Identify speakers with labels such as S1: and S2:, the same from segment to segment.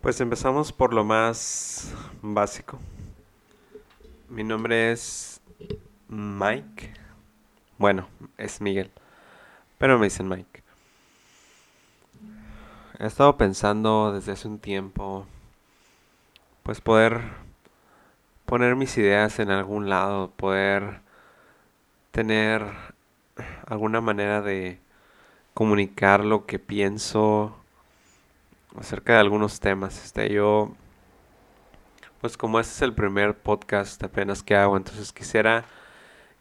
S1: Pues empezamos por lo más básico. Mi nombre es Mike. Bueno, es Miguel. Pero me dicen Mike. He estado pensando desde hace un tiempo, pues poder poner mis ideas en algún lado, poder tener alguna manera de comunicar lo que pienso acerca de algunos temas. Este, yo, pues como este es el primer podcast apenas que hago, entonces quisiera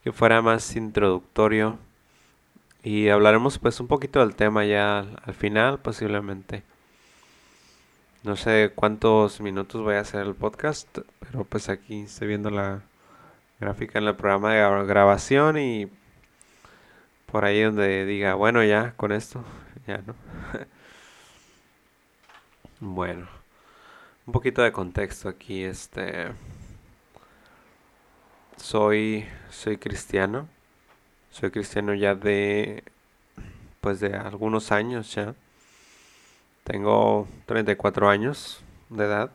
S1: que fuera más introductorio y hablaremos pues un poquito del tema ya al, final posiblemente. No sé cuántos minutos voy a hacer el podcast, pero pues aquí estoy viendo la gráfica en el programa de grabación y por ahí donde diga, bueno, ya con esto, ya, ¿no? Bueno, un poquito de contexto aquí, este soy soy cristiano. Soy cristiano ya de pues de algunos años ya. Tengo 34 años de edad.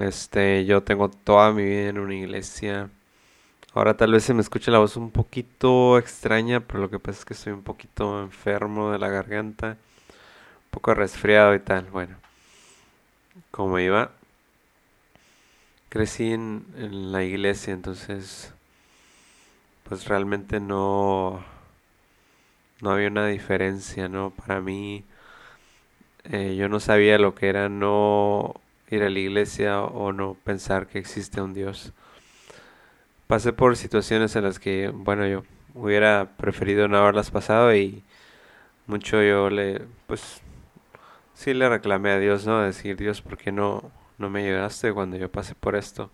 S1: Este, yo tengo toda mi vida en una iglesia. Ahora tal vez se me escuche la voz un poquito extraña, pero lo que pasa es que estoy un poquito enfermo de la garganta, poco resfriado y tal. Bueno, como iba, crecí en, la iglesia, entonces, pues realmente no, no había una diferencia, ¿no? Para mí, eh, yo no sabía lo que era no ir a la iglesia o no pensar que existe un Dios pasé por situaciones en las que, bueno, yo hubiera preferido no haberlas pasado y mucho yo le, pues, sí le reclamé a Dios, ¿no? Decir, Dios, ¿por qué no, no me ayudaste cuando yo pasé por esto?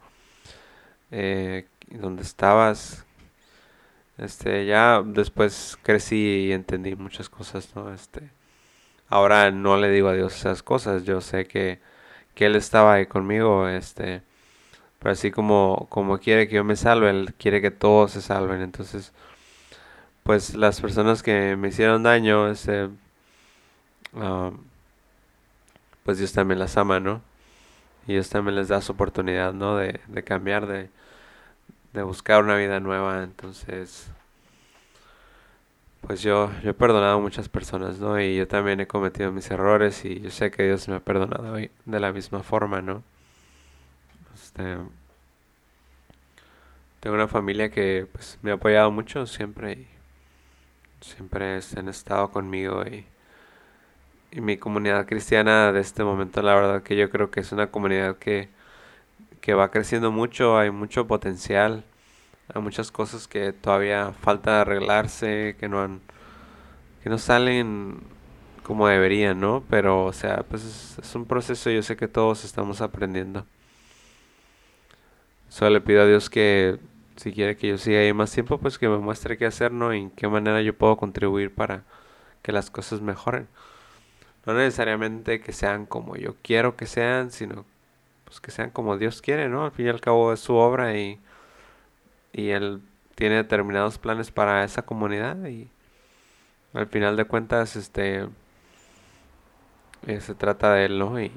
S1: Eh, ¿Dónde estabas? Este, ya después crecí y entendí muchas cosas, ¿no? Este, ahora no le digo a Dios esas cosas, yo sé que, que Él estaba ahí conmigo, este, pero así como, como quiere que yo me salve, Él quiere que todos se salven. Entonces, pues las personas que me hicieron daño, este, ah, pues Dios también las ama, ¿no? Y Dios también les da su oportunidad, ¿no? De, cambiar, de, de buscar una vida nueva. Entonces, pues yo, yo he perdonado a muchas personas, ¿no? Y yo también he cometido mis errores y yo sé que Dios me ha perdonado de la misma forma, ¿no? Este, tengo una familia que pues, me ha apoyado mucho siempre y siempre han estado conmigo y, y mi comunidad cristiana de este momento la verdad que yo creo que es una comunidad que, que va creciendo mucho, hay mucho potencial, hay muchas cosas que todavía falta arreglarse, que no han, que no salen como deberían, ¿no? Pero, o sea, pues es, es un proceso, yo sé que todos estamos aprendiendo. Solo le pido a Dios que si quiere que yo siga ahí más tiempo, pues que me muestre qué hacer, ¿no? Y en qué manera yo puedo contribuir para que las cosas mejoren. No necesariamente que sean como yo quiero que sean, sino pues que sean como Dios quiere, ¿no? Al fin y al cabo es su obra y, y Él tiene determinados planes para esa comunidad y al final de cuentas, este, eh, se trata de Él, ¿no? Y,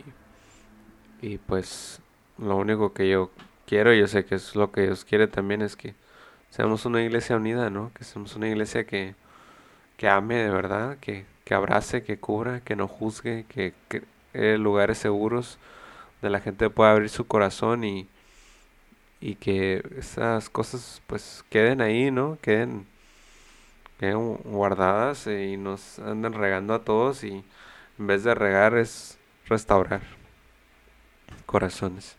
S1: y pues lo único que yo quiero, yo sé que es lo que Dios quiere también, es que seamos una iglesia unida, ¿no? Que seamos una iglesia que, que ame de verdad, que, que abrace, que cubra, que no juzgue, que, que lugares seguros de la gente pueda abrir su corazón y, y que esas cosas pues queden ahí, ¿no? Queden, queden guardadas y nos anden regando a todos y en vez de regar es restaurar corazones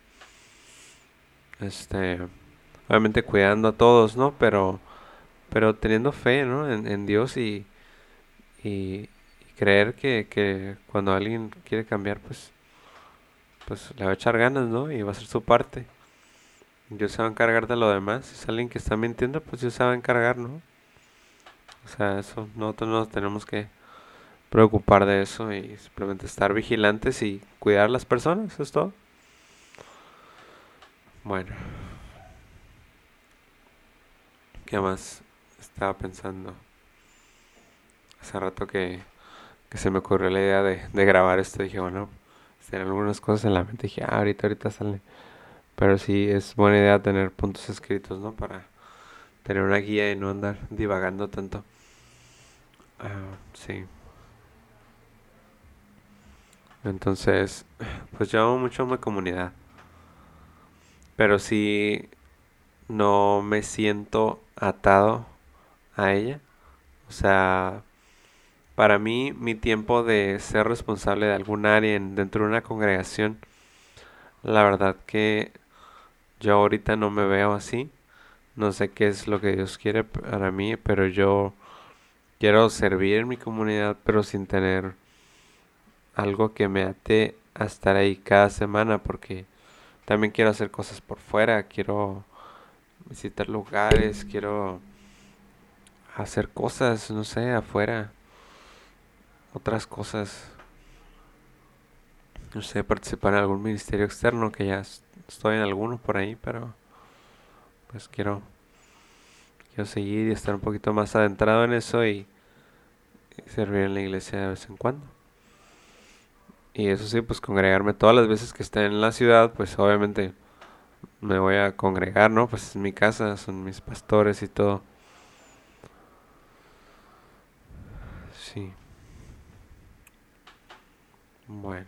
S1: este, obviamente cuidando a todos, ¿no? Pero, pero teniendo fe, ¿no? En, Dios y, y, creer que, que, cuando alguien quiere cambiar, pues, pues le va a echar ganas, ¿no? Y va a hacer su parte. Dios se va a encargar de lo demás. Si es alguien que está mintiendo, pues Dios se va a encargar, ¿no? O sea, eso, nosotros nos tenemos que preocupar de eso y simplemente estar vigilantes y cuidar a las personas, eso es todo. Bueno. ¿Qué más estaba pensando? Hace rato que, se me ocurrió la idea de, grabar esto. Dije, bueno, tener algunas cosas en la mente. Dije, ah, ahorita, ahorita sale. Pero sí, es buena idea tener puntos escritos, ¿no? Para tener una guía y no andar divagando tanto. Ah, sí. Entonces, pues yo amo mucho a mi comunidad. Pero sí, no me siento atado a ella. O sea, para mí, mi tiempo de ser responsable de algún área dentro de una congregación, la verdad que yo ahorita no me veo así. No sé qué es lo que Dios quiere para mí, pero yo quiero servir en mi comunidad, pero sin tener algo que me ate a estar ahí cada semana, porque también quiero hacer cosas por fuera, quiero visitar lugares, quiero hacer cosas, no sé, afuera, otras cosas. No sé, participar en algún ministerio externo, que ya estoy en alguno por ahí, pero pues quiero, quiero seguir y estar un poquito más adentrado en eso y, y servir en la iglesia de vez en cuando. Y eso sí, pues congregarme todas las veces que esté en la ciudad, pues obviamente me voy a congregar, ¿no? Pues es mi casa, son mis pastores y todo. Sí. Bueno.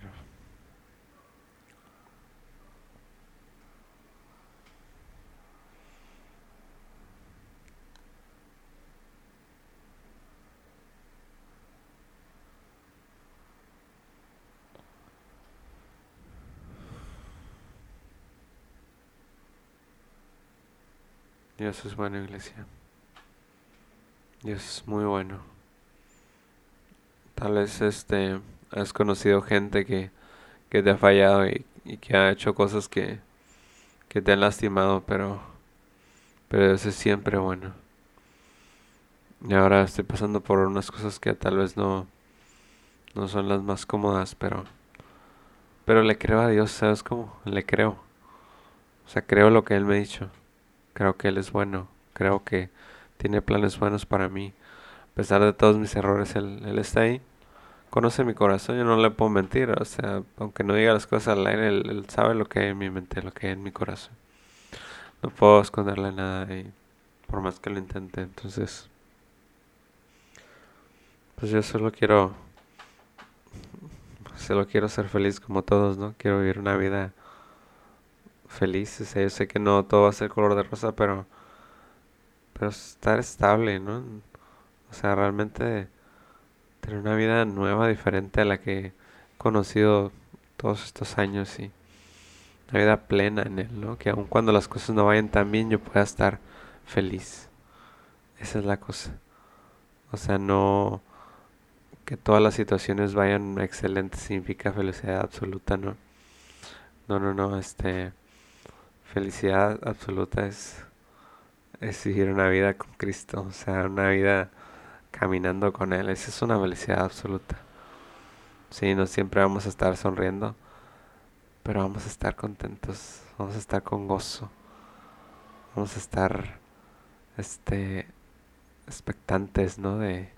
S1: Dios es bueno, iglesia. Dios es muy bueno. Tal vez este has conocido gente que, que te ha fallado y, que ha hecho cosas que, que te han lastimado, pero, pero Dios es siempre bueno. Y ahora estoy pasando por unas cosas que tal vez no, no son las más cómodas, pero, pero le creo a Dios, ¿sabes cómo? Le creo. O sea, creo lo que Él me ha dicho. Creo que Él es bueno. Creo que tiene planes buenos para mí. Pesar de todos mis errores, Él, él está ahí. Conoce mi corazón, yo no le puedo mentir. O sea, aunque no diga las cosas al aire, él, sabe lo que hay en mi mente, lo que hay en mi corazón. No puedo esconderle nada y por más que lo intente. Entonces, pues yo solo quiero, solo quiero ser feliz como todos, ¿no? Quiero vivir una vida feliz. O sea, yo sé que no todo va a ser color de rosa, pero, pero estar estable, ¿no? O sea, realmente tener una vida nueva, diferente a la que he conocido todos estos años y una vida plena en él, ¿no? Que aun cuando las cosas no vayan tan bien, yo pueda estar feliz. Esa es la cosa. O sea, no que todas las situaciones vayan excelentes significa felicidad absoluta, ¿no? No, no, no, este felicidad absoluta es, es vivir una vida con Cristo, o sea, una vida caminando con Él. Esa es una felicidad absoluta. Sí, no siempre vamos a estar sonriendo, pero vamos a estar contentos, vamos a estar con gozo, vamos a estar, este, expectantes, ¿no? De,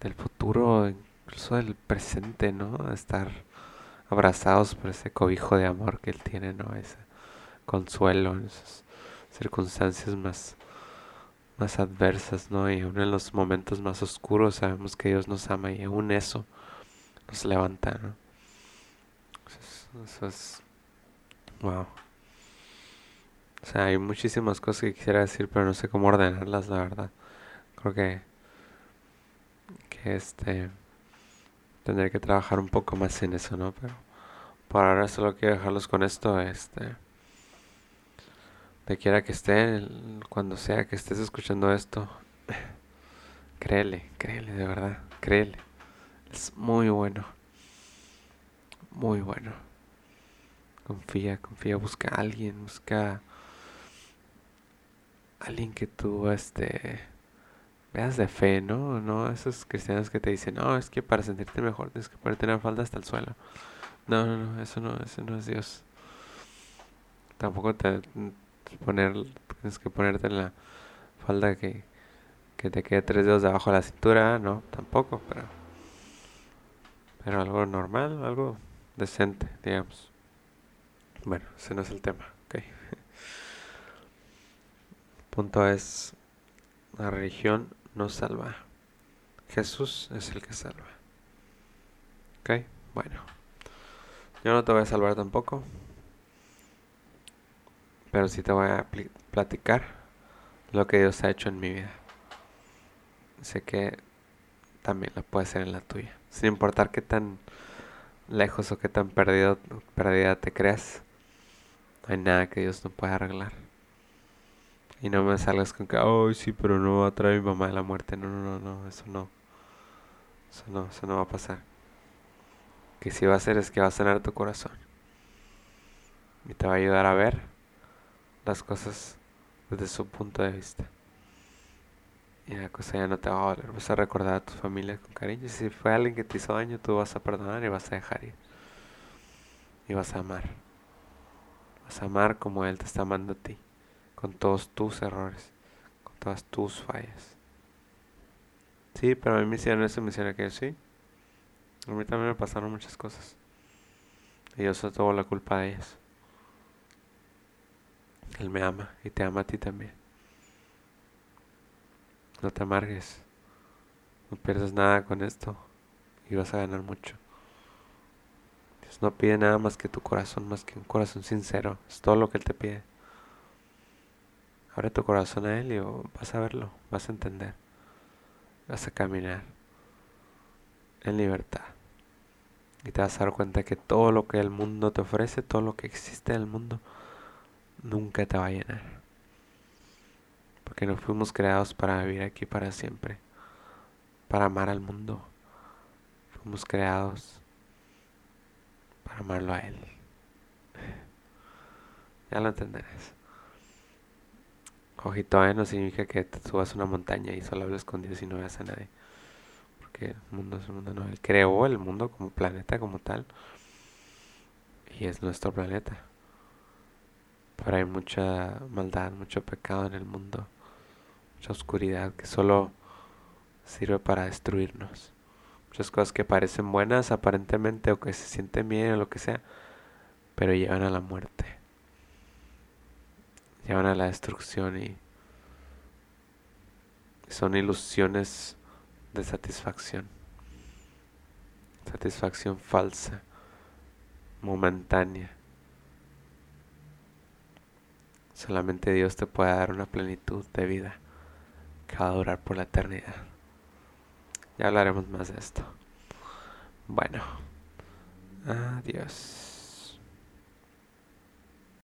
S1: del futuro, incluso del presente, ¿no? Estar abrazados por ese cobijo de amor que Él tiene, ¿no? Ese, consuelo en esas circunstancias más, más adversas, ¿no? Y aún en los momentos más oscuros sabemos que Dios nos ama y aún eso nos levanta, ¿no? Eso es, wow. O sea, hay muchísimas cosas que quisiera decir, pero no sé cómo ordenarlas, la verdad. Creo que, que este, tendré que trabajar un poco más en eso, ¿no? Pero por ahora solo quiero dejarlos con esto, este de quiera que esté, cuando sea que estés escuchando esto, créele, créele de verdad, créele. Es muy bueno, muy bueno. Confía, confía, busca a alguien, busca a alguien que tú este veas de fe, ¿no? No esos cristianos que te dicen, no, es que para sentirte mejor tienes que ponerte una falda hasta el suelo. No, no, no, eso no, eso no es Dios. Tampoco te poner, tienes que ponerte la falda que, que te quede tres dedos debajo de la cintura, no, tampoco, pero, pero algo normal, algo decente, digamos. Bueno, ese no es el tema, ok. Punto es, la religión no salva. Jesús es el que salva. Ok, bueno. Yo no te voy a salvar tampoco. Pero sí te voy a platicar lo que Dios ha hecho en mi vida. Sé que también lo puede hacer en la tuya. Sin importar qué tan lejos o qué tan perdido, perdida te creas. No hay nada que Dios no pueda arreglar. Y no me salgas con que, ay, sí, pero no va a traer mi mamá de la muerte. No, no, no, no, eso no. Eso no, eso no va a pasar. Que si va a hacer es que va a sanar tu corazón. Y te va a ayudar a ver las cosas desde su punto de vista. Y la cosa ya no te va a doler. Vas a recordar a tu familia con cariño. Y si fue alguien que te hizo daño, tú vas a perdonar y vas a dejar ir. Y vas a amar. Vas a amar como Él te está amando a ti. Con todos tus errores. Con todas tus fallas. Sí, pero a mí me hicieron eso, me hicieron aquello, sí. A mí también me pasaron muchas cosas. Y yo solo tuvo la culpa de ellas. Él me ama y te ama a ti también. No te amargues. No pierdas nada con esto y vas a ganar mucho. Dios no pide nada más que tu corazón, más que un corazón sincero. Es todo lo que Él te pide. Abre tu corazón a Él y vas a verlo, vas a entender. Vas a caminar en libertad. Y te vas a dar cuenta que todo lo que el mundo te ofrece, todo lo que existe en el mundo, nunca te va a llenar. Porque no fuimos creados para vivir aquí para siempre, para amar al mundo. Fuimos creados para amarlo a Él. Ya lo entenderás. Ojito, ¿eh? no significa que te subas una montaña y solo hables con Dios y no veas a nadie. Porque el mundo es el mundo, no. Él creó el mundo como planeta, como tal. Y es nuestro planeta. Pero hay mucha maldad, mucho pecado en el mundo, mucha oscuridad que solo sirve para destruirnos. Muchas cosas que parecen buenas aparentemente o que se sienten bien o lo que sea, pero llevan a la muerte. Llevan a la destrucción y son ilusiones de satisfacción. Satisfacción falsa, momentánea Solamente Dios te puede dar una plenitud de vida que va a durar por la eternidad. Ya hablaremos más de esto. Bueno, adiós.